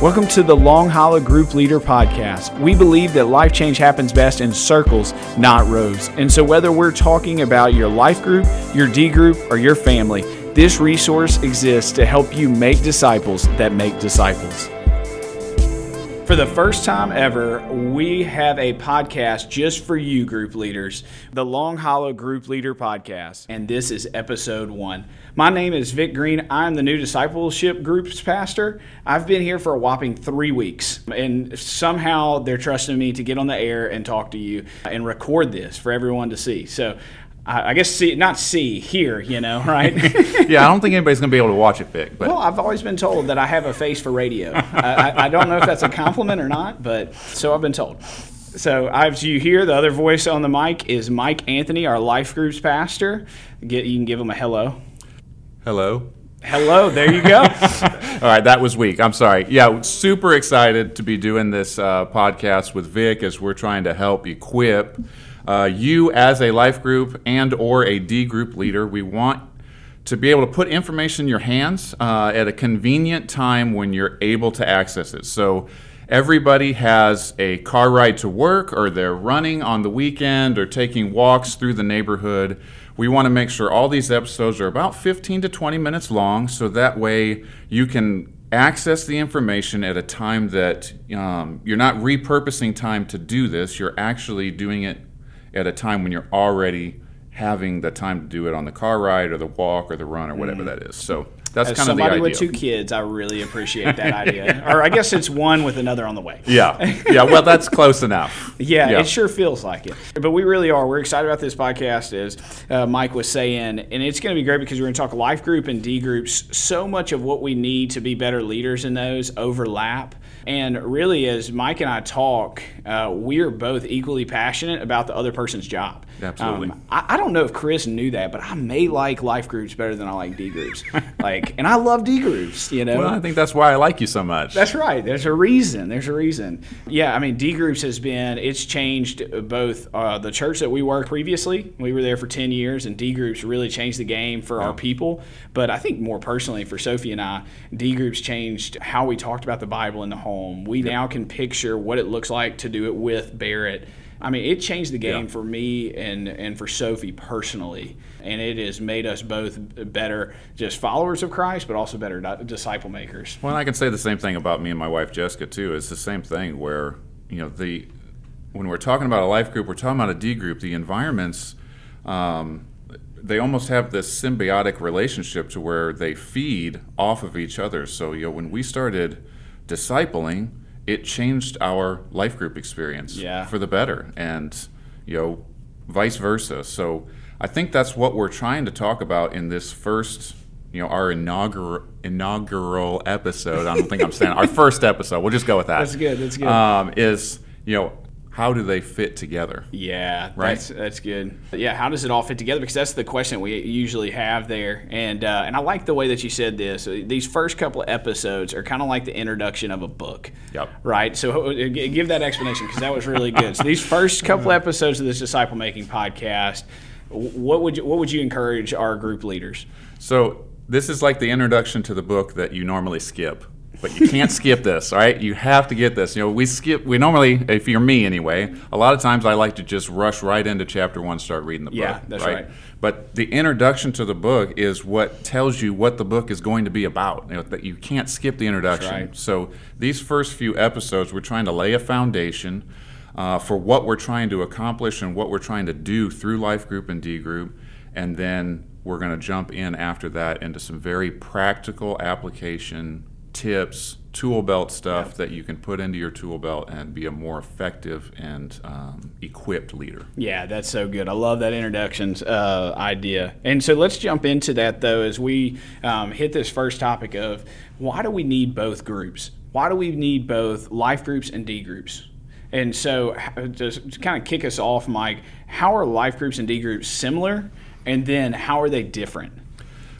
Welcome to the Long Hollow Group Leader Podcast. We believe that life change happens best in circles, not rows. And so, whether we're talking about your life group, your D group, or your family, this resource exists to help you make disciples that make disciples. For the first time ever, we have a podcast just for you, group leaders, the Long Hollow Group Leader Podcast. And this is episode one. My name is Vick Green. I'm the new discipleship groups pastor. I've been here for a whopping three weeks, and somehow they're trusting me to get on the air and talk to you and record this for everyone to see. So I guess see, not see, hear, you know, right? yeah, I don't think anybody's going to be able to watch it, Vick. But. Well, I've always been told that I have a face for radio. I, I, don't know if that's a compliment or not, but so I've been told. So as you hear, the other voice on the mic is Mike Anthony, our life groups pastor. Get you can give him a hello. Hello. Hello, there you go. All right, that was weak. I'm sorry. Yeah, super excited to be doing this uh, podcast with Vick as we're trying to help equip uh, you as a life group and or a D group leader, we want to be able to put information in your hands uh, at a convenient time when you're able to access it. So everybody has a car ride to work or they're running on the weekend or taking walks through the neighborhood. We want to make sure all these episodes are about 15 to 20 minutes long so that way you can access the information at a time that um, you're not repurposing time to do this, you're actually doing it at a time when you're already having the time to do it on the car ride or the walk or the run or whatever mm. that is. So that's As kind of the idea. Somebody with two kids, I really appreciate that idea. or I guess it's one with another on the way. Yeah, yeah. Well, that's close enough. Yeah, yeah, it sure feels like it. But we really are. We're excited about this podcast, as uh, Mike was saying, and it's going to be great because we're going to talk life group and D groups. So much of what we need to be better leaders in those overlap. And really, as Mike and I talk, uh, we are both equally passionate about the other person's job. Absolutely. Um, I, I, don't know if Chris knew that, but I may like life groups better than I like D groups. like, and I love D groups. You know. Well, I think that's why I like you so much. That's right. There's a reason. There's a reason. Yeah, I mean, D groups has been. It's changed both uh, the church that we worked previously. We were there for ten years, and D groups really changed the game for yeah. our people. But I think more personally for Sophie and I, D groups changed how we talked about the Bible in the home. We yeah. now can picture what it looks like to do it with Barrett I mean, it changed the game yeah. for me and and for Sophie personally, and it has made us both better, just followers of Christ, but also better disciple makers. Well, I can say the same thing about me and my wife Jessica too. It's the same thing where you know the when we're talking about a life group, we're talking about a D group. The environments. Um, they almost have this symbiotic relationship to where they feed off of each other. So, you know, when we started discipling, it changed our life group experience yeah. for the better and you know vice versa. So i think that's what we're trying to talk about in this first you know our inaugural inaugural episode. I don't think i'm saying our first episode. We'll just go with that. That's good that's good. Um, is you know how do they fit together? Yeah, right. That's, that's good. Yeah, how does it all fit together? Because that's the question we usually have there. And uh, and I like the way that you said this. These first couple of episodes are kind of like the introduction of a book. Yep. Right. So uh, give that explanation because that was really good. So these first couple episodes of this disciple making podcast, what would you, what would you encourage our group leaders? So this is like the introduction to the book that you normally skip but you can't skip this, all right? You have to get this. You know, we skip. We normally, if you're me anyway, a lot of times I like to just rush right into chapter one, start reading the book. Yeah, that's right. right. But the introduction to the book is what tells you what the book is going to be about. You know, that you can't skip the introduction. Right. So these first few episodes, we're trying to lay a foundation uh, for what we're trying to accomplish and what we're trying to do through Life Group and D Group, and then we're going to jump in after that into some very practical application tips, tool belt stuff yeah. that you can put into your tool belt and be a more effective and um, equipped leader. Yeah, that's so good. I love that introductions uh, idea. And so let's jump into that though as we um, hit this first topic of why do we need both groups? Why do we need both life groups and D groups? And so, just to kind of kick us off, Mike, how are life groups and D groups similar? And then how are they different?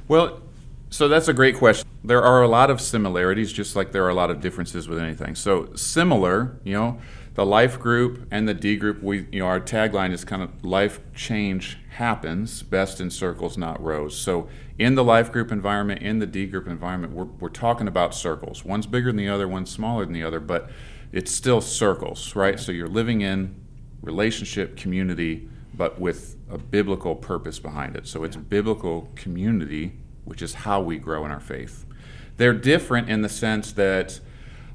Well, so that's a great question. There are a lot of similarities, just like there are a lot of differences with anything. So, similar, you know, the life group and the D group, we you know our tagline is kind of life change happens best in circles, not rows. So in the life group environment, in the D group environment, we're, we're talking about circles. One's bigger than the other, one's smaller than the other, but it's still circles, right? So you're living in relationship, community, but with a biblical purpose behind it. So it's biblical community, which is how we grow in our faith. They're different in the sense that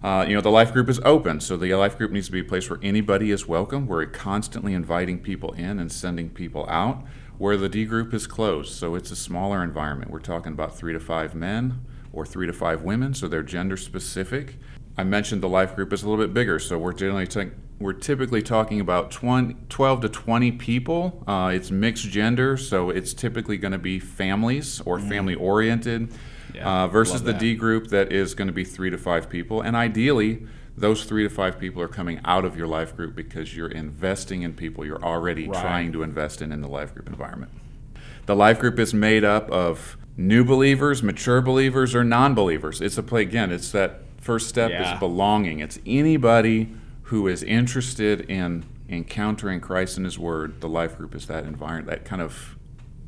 uh, you know, the life group is open, so the life group needs to be a place where anybody is welcome. We're constantly inviting people in and sending people out. Where the D group is closed, so it's a smaller environment. We're talking about three to five men or three to five women, so they're gender specific. I mentioned the life group is a little bit bigger, so we're generally t- we're typically talking about 20, 12 to 20 people. Uh, it's mixed gender, so it's typically going to be families or mm. family oriented yeah, uh, versus the D group that is going to be three to five people. And ideally, those three to five people are coming out of your life group because you're investing in people you're already right. trying to invest in in the life group environment. The life group is made up of new believers, mature believers, or non believers. It's a play, again, it's that first step yeah. is belonging. It's anybody who is interested in encountering Christ and His Word. The life group is that environment, that kind of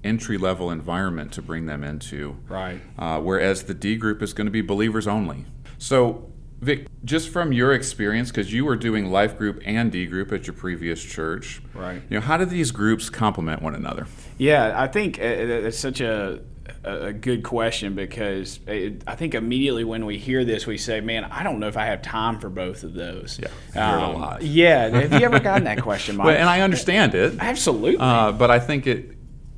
entry level environment to bring them into. Right. Uh, whereas the D group is going to be believers only. So, Vic, just from your experience, because you were doing life group and D group at your previous church, right? You know, how do these groups complement one another? Yeah, I think uh, it's such a a good question because it, I think immediately when we hear this, we say, "Man, I don't know if I have time for both of those." Yeah, um. Yeah, have you ever gotten that question, Mike? well, and I understand it absolutely, uh, but I think it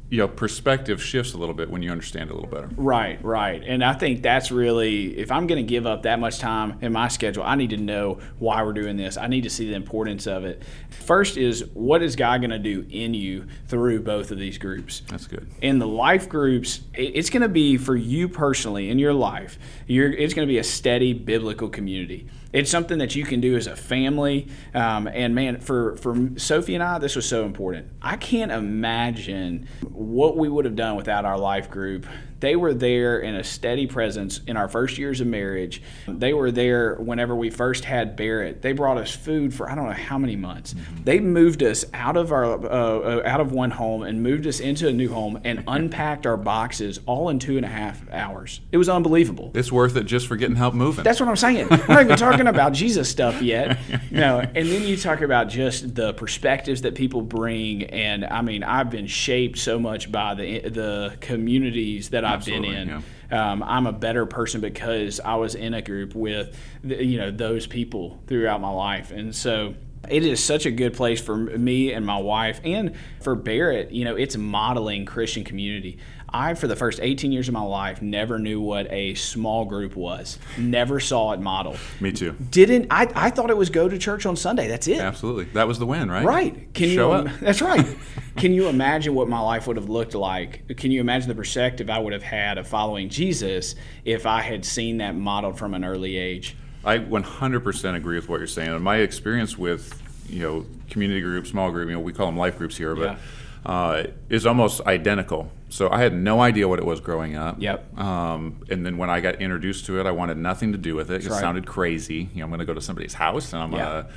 you know perspective shifts a little bit when you understand it a little better. Right right. And i think that's really if i'm going to give up that much time in my schedule i need to know why we're doing this. I need to see the importance of it. First is what is god going to do in you through both of these groups? That's good. In the life groups it's going to be for you personally in your life You're, it's going to be a steady biblical community it's something that you can do as a family. Um, and man, for, for Sophie and I, this was so important. I can't imagine what we would have done without our life group they were there in a steady presence in our first years of marriage. They were there whenever we first had Barrett. They brought us food for I don't know how many months. Mm-hmm. They moved us out of our uh, uh, out of one home and moved us into a new home and unpacked our boxes all in two and a half hours. It was unbelievable. It's worth it just for getting help moving. That's what I'm saying. We're not even talking about Jesus stuff yet. No, and then you talk about just the perspectives that people bring, and I mean, I've been shaped so much by the the communities that I've been in. Yeah. Um, I'm a better person because I was in a group with, you know, those people throughout my life, and so it is such a good place for me and my wife and for Barrett. You know, it's modeling Christian community. I, for the first 18 years of my life, never knew what a small group was. Never saw it modeled. Me too. Didn't I? I thought it was go to church on Sunday. That's it. Absolutely. That was the win, right? Right. Can Show you? Up. That's right. Can you imagine what my life would have looked like? Can you imagine the perspective I would have had of following Jesus if I had seen that modeled from an early age? I 100% agree with what you're saying. And my experience with you know community groups, small group, you know we call them life groups here, but. Yeah uh, is almost identical. So I had no idea what it was growing up. Yep. Um, and then when I got introduced to it, I wanted nothing to do with it. It right. sounded crazy. You know, I'm going to go to somebody's house and I'm going to,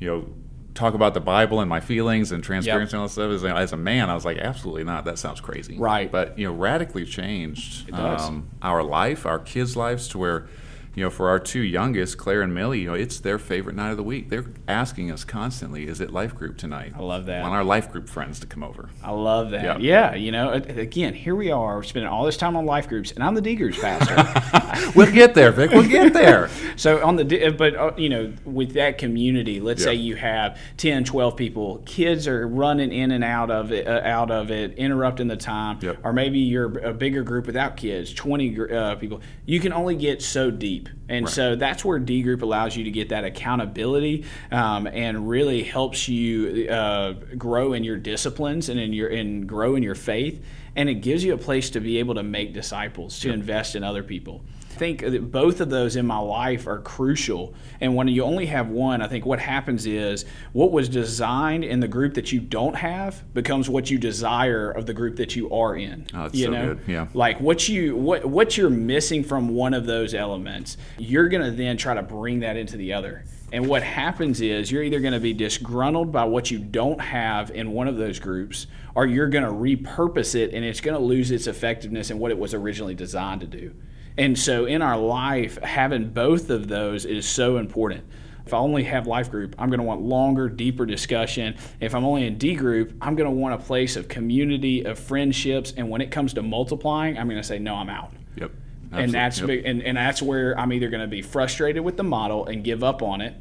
you know, talk about the Bible and my feelings and transparency yep. and all that stuff. As, as, a man, I was like, absolutely not. That sounds crazy. Right. But you know, radically changed um, our life, our kids' lives, to where you know, for our two youngest, Claire and Millie, you know, it's their favorite night of the week. They're asking us constantly, "Is it life group tonight?" I love that. Want our life group friends to come over. I love that. Yeah, yeah you know, again, here we are spending all this time on life groups, and I'm the D groups pastor. we'll get there, Vick. We'll get there. so on the, but uh, you know, with that community, let's say you have 10, 12 people, kids are running in and out of it, uh, out of it, interrupting the time, yep. or maybe you're a bigger group without kids, 20 uh, people. You can only get so deep and right. so that's where D Group allows you to get that accountability um, and really helps you uh, grow in your disciplines and in your and grow in your faith. And it gives you a place to be able to make disciples, to invest in other people think that both of those in my life are crucial. And when you only have one, I think what happens is what was designed in the group that you don't have becomes what you desire of the group that you are in. Oh, you so know, good. yeah. Like what you what what you're missing from one of those elements, you're gonna then try to bring that into the other And what happens is you're either going to be disgruntled by what you don't have in one of those groups, or you're going to repurpose it and it's going to lose its effectiveness and what it was originally designed to do. And so in our life, having both of those is so important. If I only have life group, I'm going to want longer, deeper discussion. If I'm only in D group, I'm going to want a place of community, of friendships. And when it comes to multiplying, I'm going to say, no, I'm out. Yep. And that's Absolutely. big, and, and that's where I'm either going to be frustrated with the model and give up on it,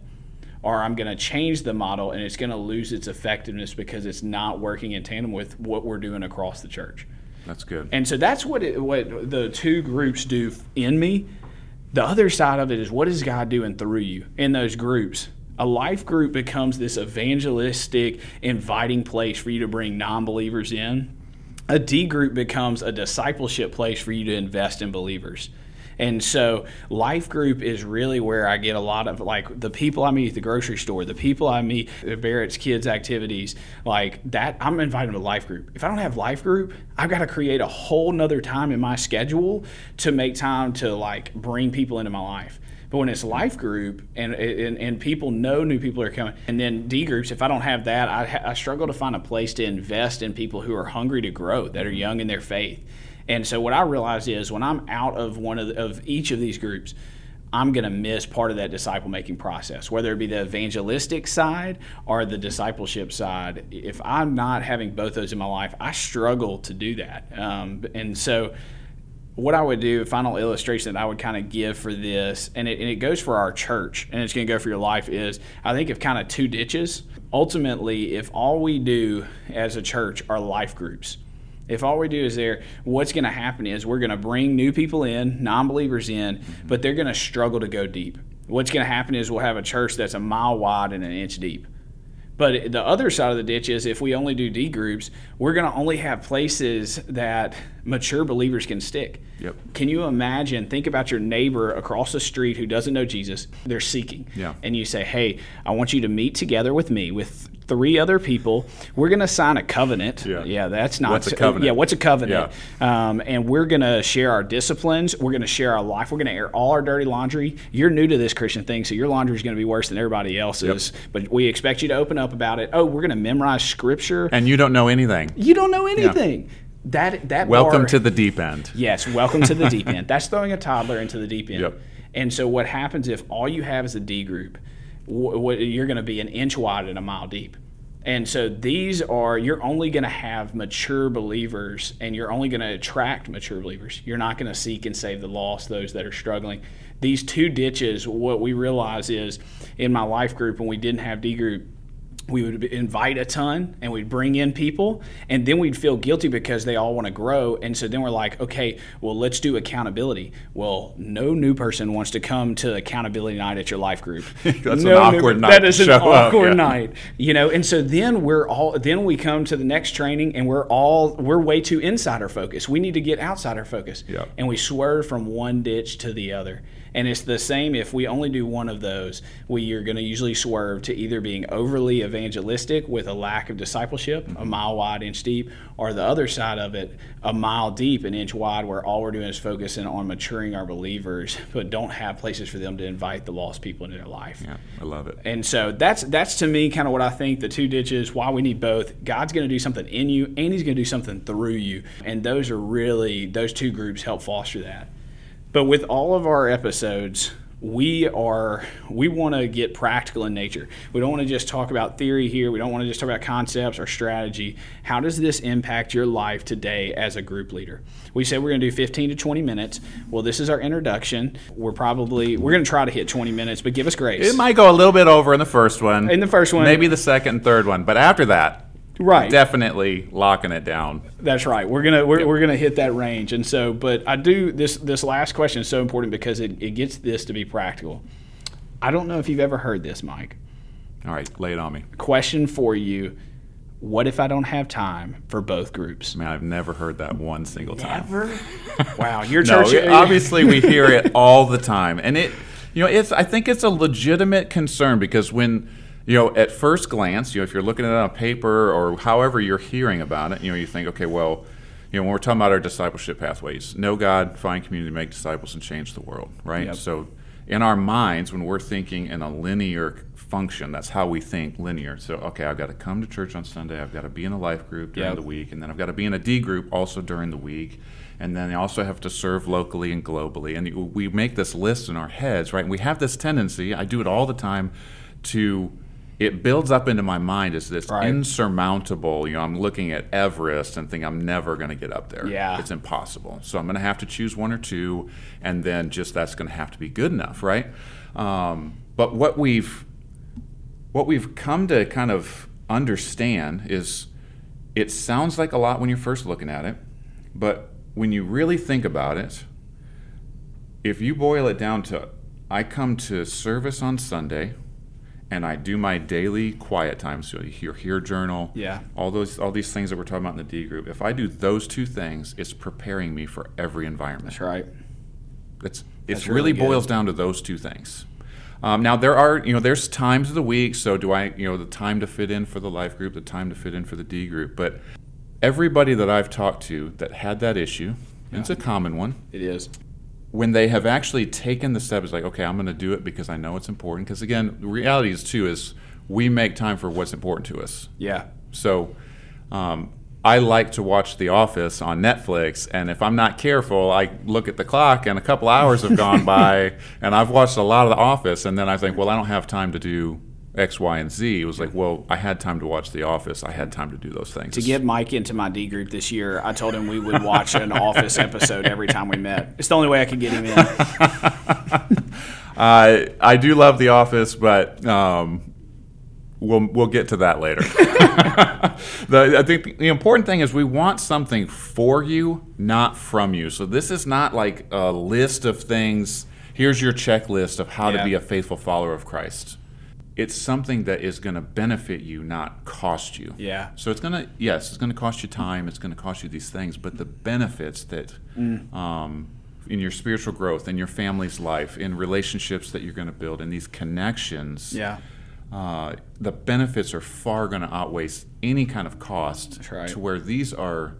or I'm going to change the model and it's going to lose its effectiveness because it's not working in tandem with what we're doing across the church. That's good. And so that's what it, what the two groups do in me. The other side of it is what is God doing through you in those groups? A life group becomes this evangelistic, inviting place for you to bring non believers in. A D group becomes a discipleship place for you to invest in believers. And so, life group is really where I get a lot of like the people I meet at the grocery store, the people I meet at Barrett's kids' activities, like that. I'm inviting them to life group. If I don't have life group, I've got to create a whole nother time in my schedule to make time to like bring people into my life. But when it's life group and, and and people know new people are coming, and then D groups, if I don't have that, I, I struggle to find a place to invest in people who are hungry to grow, that are young in their faith. And so what I realize is when I'm out of one of, the, of each of these groups, I'm going to miss part of that disciple making process, whether it be the evangelistic side or the discipleship side. If I'm not having both those in my life, I struggle to do that. Um, and so what I would do, final illustration that I would kind of give for this, and it, and it goes for our church, and it's going to go for your life, is I think of kind of two ditches. Ultimately, if all we do as a church are life groups, if all we do is there, what's going to happen is we're going to bring new people in, non believers in, but they're going to struggle to go deep. What's going to happen is we'll have a church that's a mile wide and an inch deep. But the other side of the ditch is if we only do D groups, we're going to only have places that mature believers can stick. Yep. Can you imagine? Think about your neighbor across the street who doesn't know Jesus. They're seeking. Yeah. And you say, hey, I want you to meet together with me, with three other people. We're going to sign a covenant. Yeah. Yeah, that's not. What's a covenant? Yeah, what's a covenant? Um, and we're going to share our disciplines. We're going to share our life. We're going to air all our dirty laundry. You're new to this Christian thing, so your laundry is going to be worse than everybody else's. But we expect you to open up about it. Oh, we're going to memorize scripture. and you don't know anything. you don't know anything. That that Welcome bar- to the deep end. Yes, welcome to the deep end. That's throwing a toddler into the deep end. Yep. And so what happens if all you have is a D group? wh- What you're going to be an inch wide and a mile deep. And so these are you're only going to have mature believers, and you're only going to attract mature believers. You're not going to seek and save the lost, those that are struggling. These two ditches, what we realize is in my life group when we didn't have D group, we would invite a ton and we'd bring in people and then we'd feel guilty because they all want to grow and so then we're like okay well let's do accountability. Well no new person wants to come to accountability night at your life group. That's an No new- awkward night that is an up, awkward yeah. night you know and so then we're all then we come to the next training and we're all we're way too insider focused. We need to get outsider focused. Yeah. and we swerve from one ditch to the other and it's the same if we only do one of those we are going to usually swerve to either being overly evangelistic with a lack of discipleship a mm-hmm. mile wide inch deep or the other side of it a mile deep an inch wide where all we're doing is focusing on maturing our believers but don't have places for them to invite the lost people into their life Yeah, I love it. and so that's that's to me kind of what I think the two ditches, why we need both. God's going to do something in you and he's going to do something through you. And those are really those two groups help foster that. But with all of our episodes, we are we want to get practical in nature. We don't want to just talk about theory here. We don't want to just talk about concepts or strategy. How does this impact your life today as a group leader? We said we're going to do 15 to 20 minutes. Well, this is our introduction. We're probably we're going to try to hit 20 minutes, but give us grace. It might go a little bit over in the first one. In the first one. Maybe the second and third one. But after that, Right. definitely locking it down. That's right. We're gonna we're, we're gonna hit that range, and so. But I do this this last question is so important because it, it gets this to be practical. I don't know if you've ever heard this, Mike. All right, lay it on me. Question for you: What if I don't have time for both groups? Man, I've never heard that one single time. Ever? wow, your No, church. it- obviously we hear it all the time, and it, you know, it's. I think it's a legitimate concern because when, you know, at first glance, you know, if you're looking at it on a paper or however you're hearing about it, you know, you think, okay, well, you know, when we're talking about our discipleship pathways, know God, find community, make disciples, and change the world, right? Yep. So, in our minds, when we're thinking in a linear function, that's how we think linear. So, okay, I've got to come to church on Sunday, I've got to be in a life group during Yep. the week, and then I've got to be in a D group also during the week. And then I also have to serve locally and globally. And we make this list in our heads, right? And we have this tendency, I do it all the time, to it builds up into my mind as this Right. insurmountable. You know, I'm looking at Everest and think I'm never going to get up there. Yeah. it's impossible. So I'm going to have to choose one or two, and then just that's going to have to be good enough, right? Um, but what we've what we've come to kind of understand is it sounds like a lot when you're first looking at it, but when you really think about it, if you boil it down to I come to service on Sunday and I do my daily quiet time, so your hear journal, Yeah. all those all these things that we're talking about in the D group. If I do those two things, it's preparing me for every environment. That's right. It's it really, really boils down to those two things. Um, now there are you know there's times of the week. So do I you know the time to fit in for the life group, the time to fit in for the D group. But everybody that I've talked to that had that issue, and it's a common one, It is. When they have actually taken the step, it's like okay, I'm going to do it because I know it's important. Because again, the reality is too is we make time for what's important to us. Yeah. So um, I like to watch The Office on Netflix, and if I'm not careful, I look at the clock and a couple hours have gone by, and I've watched a lot of The Office, and then I think, well, I don't have time to do X, Y, and Z. It was like, well, I had time to watch The Office. I had time to do those things. To get Mike into my D group this year, I told him we would watch an Office episode every time we met. It's the only way I could get him in. Uh, I do love The Office, but um, we'll we'll get to that later. the, I think the important thing is we want something for you, not from you. So this is not like a list of things. Here's your checklist of how Yeah. to be a faithful follower of Christ. It's something that is going to benefit you, not cost you. Yeah. So it's going to yes, it's going to cost you time. It's going to cost you these things, but the benefits that um, in your spiritual growth, in your family's life, in relationships that you're going to build, in these connections, Yeah. uh, the benefits are far going to outweigh any kind of cost. Right. To where these are,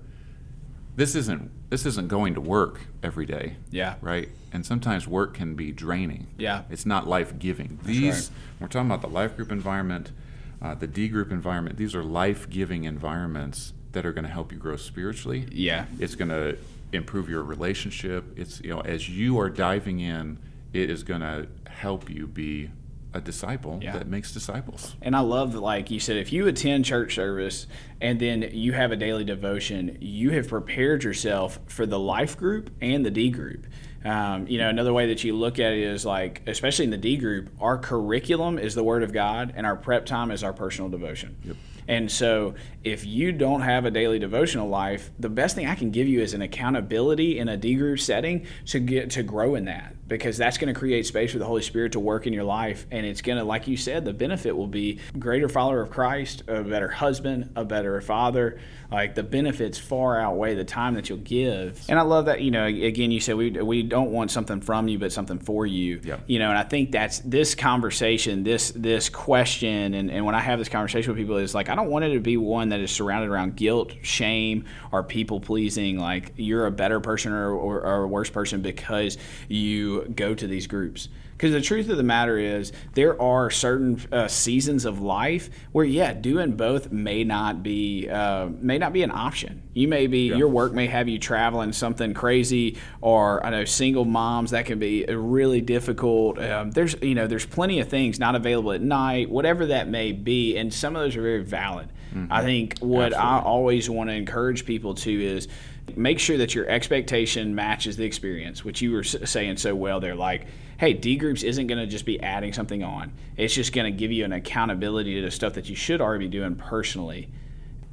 this isn't this isn't going to work every day. Yeah. Right. And sometimes work can be draining. Yeah. It's not life giving. These right. we're talking about the life group environment, uh, the D group environment. These are life giving environments that are going to help you grow spiritually. Yeah. It's going to improve your relationship. It's you know as you are diving in, it is going to help you be a disciple Yeah. that makes disciples. And I love like you said, if you attend church service and then you have a daily devotion, you have prepared yourself for the life group and the D group. Um, you know, another way that you look at it is like, especially in the D group, our curriculum is the Word of God, and our prep time is our personal devotion. Yep. And so, if you don't have a daily devotional life, the best thing I can give you is an accountability in a D group setting to get to grow in that because that's going to create space for the Holy Spirit to work in your life. And it's going to, like you said, the benefit will be greater follower of Christ, a better husband, a better father. Like the benefits far outweigh the time that you'll give. And I love that, you know, again, you said we, we don't want something from you, but something for you. Yeah. You know, and I think that's this conversation, this this question, and, and when I have this conversation with people, is like I don't want it to be one that is surrounded around guilt, shame, or people pleasing. Like you're a better person or, or, or a worse person because you go to these groups. Because the truth of the matter is, there are certain uh, seasons of life where, yeah, doing both may not be uh, may not be an option. You may be your work may have you traveling something crazy, or I know single moms that can be really difficult. Um, there's you know there's plenty of things not available at night, whatever that may be, and some of those are very valid. I think what I always want to encourage people to is make sure that your expectation matches the experience, which you were saying so well there. Like, hey, D groups isn't going to just be adding something on; it's just going to give you an accountability to the stuff that you should already be doing personally.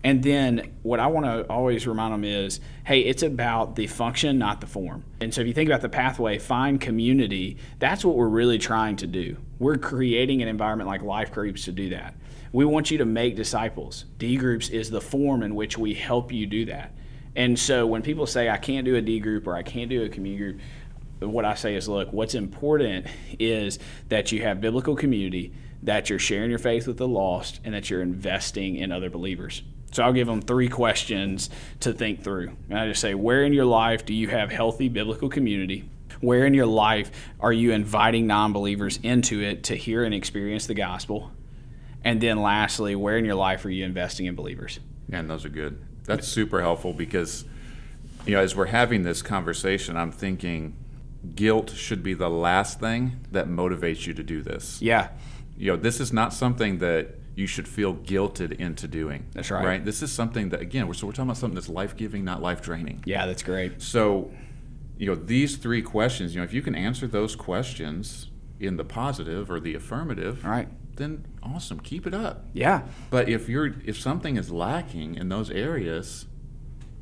And then what I want to always remind them is, hey, it's about the function, not the form. And so if you think about the pathway, find community, that's what we're really trying to do. We're creating an environment like life groups to do that. We want you to make disciples. D groups is the form in which we help you do that. And so when people say, I can't do a D group or I can't do a community group, what I say is, look, what's important is that you have biblical community, that you're sharing your faith with the lost, and that you're investing in other believers. So I'll give them three questions to think through. And I just say, where in your life do you have healthy biblical community? Where in your life are you inviting non believers into it to hear and experience the gospel? And then lastly, where in your life are you investing in believers? And those are good. That's super helpful because, you know, as we're having this conversation, I'm thinking guilt should be the last thing that motivates you to do this. Yeah. You know, this is not something that you should feel guilted into doing. That's right. Right. This is something that again, we're, so we're talking about something that's life giving, not life draining. Yeah, that's great. So, you know, these three questions, you know, if you can answer those questions in the positive or the affirmative, All right. Then awesome, keep it up. Yeah. But if you're if something is lacking in those areas,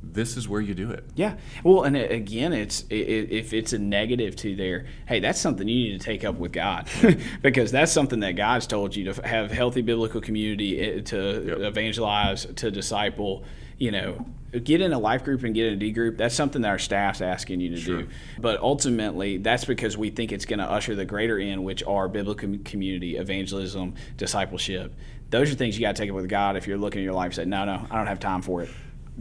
this is where you do it. Yeah. Well, and again, it's i- i- if it's a negative to there, hey, that's something you need to take up with God, because that's something that God's told you to have healthy biblical community eh, to Yep. evangelize, to disciple. You know, get in a life group and get in a D group. That's something that our staff's asking you to Sure. do. But ultimately, that's because we think it's going to usher the greater end, which are biblical community, evangelism, discipleship. Those are things you got to take up with God. If you're looking at your life and say, no, no, I don't have time for it.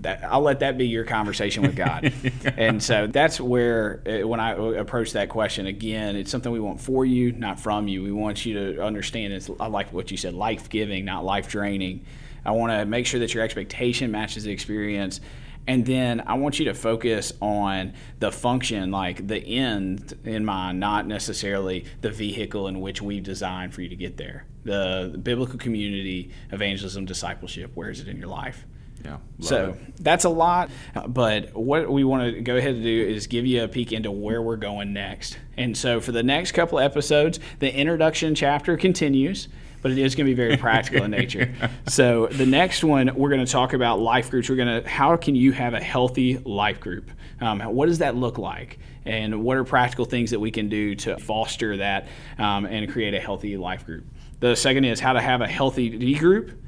That, I'll let that be your conversation with God. and so that's where, uh, when I approach that question, again, it's something we want for you, not from you. We want you to understand it's, I like what you said, life giving, not life draining. I want to make sure that your expectation matches the experience. And then I want you to focus on the function, like the end in mind, not necessarily the vehicle in which we've designed for you to get there. The, the biblical community, evangelism, discipleship, where is it in your life? Yeah. So it. that's a lot, but what we want to go ahead and do is give you a peek into where we're going next. And so for the next couple episodes, the introduction chapter continues, but it is going to be very practical in nature. So the next one, we're going to talk about life groups. We're going to how can you have a healthy life group? Um, what does that look like? And what are practical things that we can do to foster that um, and create a healthy life group? The second is how to have a healthy D group.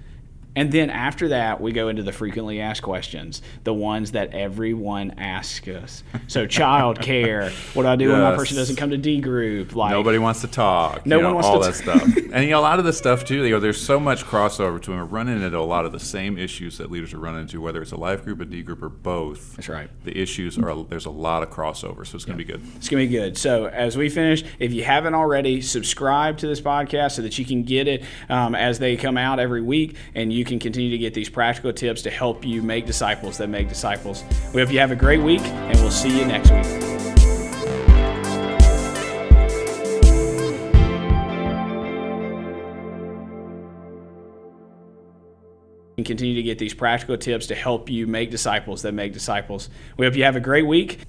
And then after that, we go into the frequently asked questions, the ones that everyone asks us. So, child care. What do I do when my person doesn't come to D group? Like, Nobody wants to talk. No you know, one wants all to that stuff. And you know, a lot of the stuff too. You know, there's so much crossover between. We're running into a lot of the same issues that leaders are running into, whether it's a life group, a D group, or both. That's right. The issues are there's a lot of crossover, so it's going to be good. It's going to be good. So, as we finish, if you haven't already, subscribe to this podcast so that you can get it um, as they come out every week and you can continue to get these practical tips to help you make disciples that make disciples. We hope you have a great week and we'll see you next week. continue to get these practical tips to help you make disciples that make disciples. We hope you have a great week.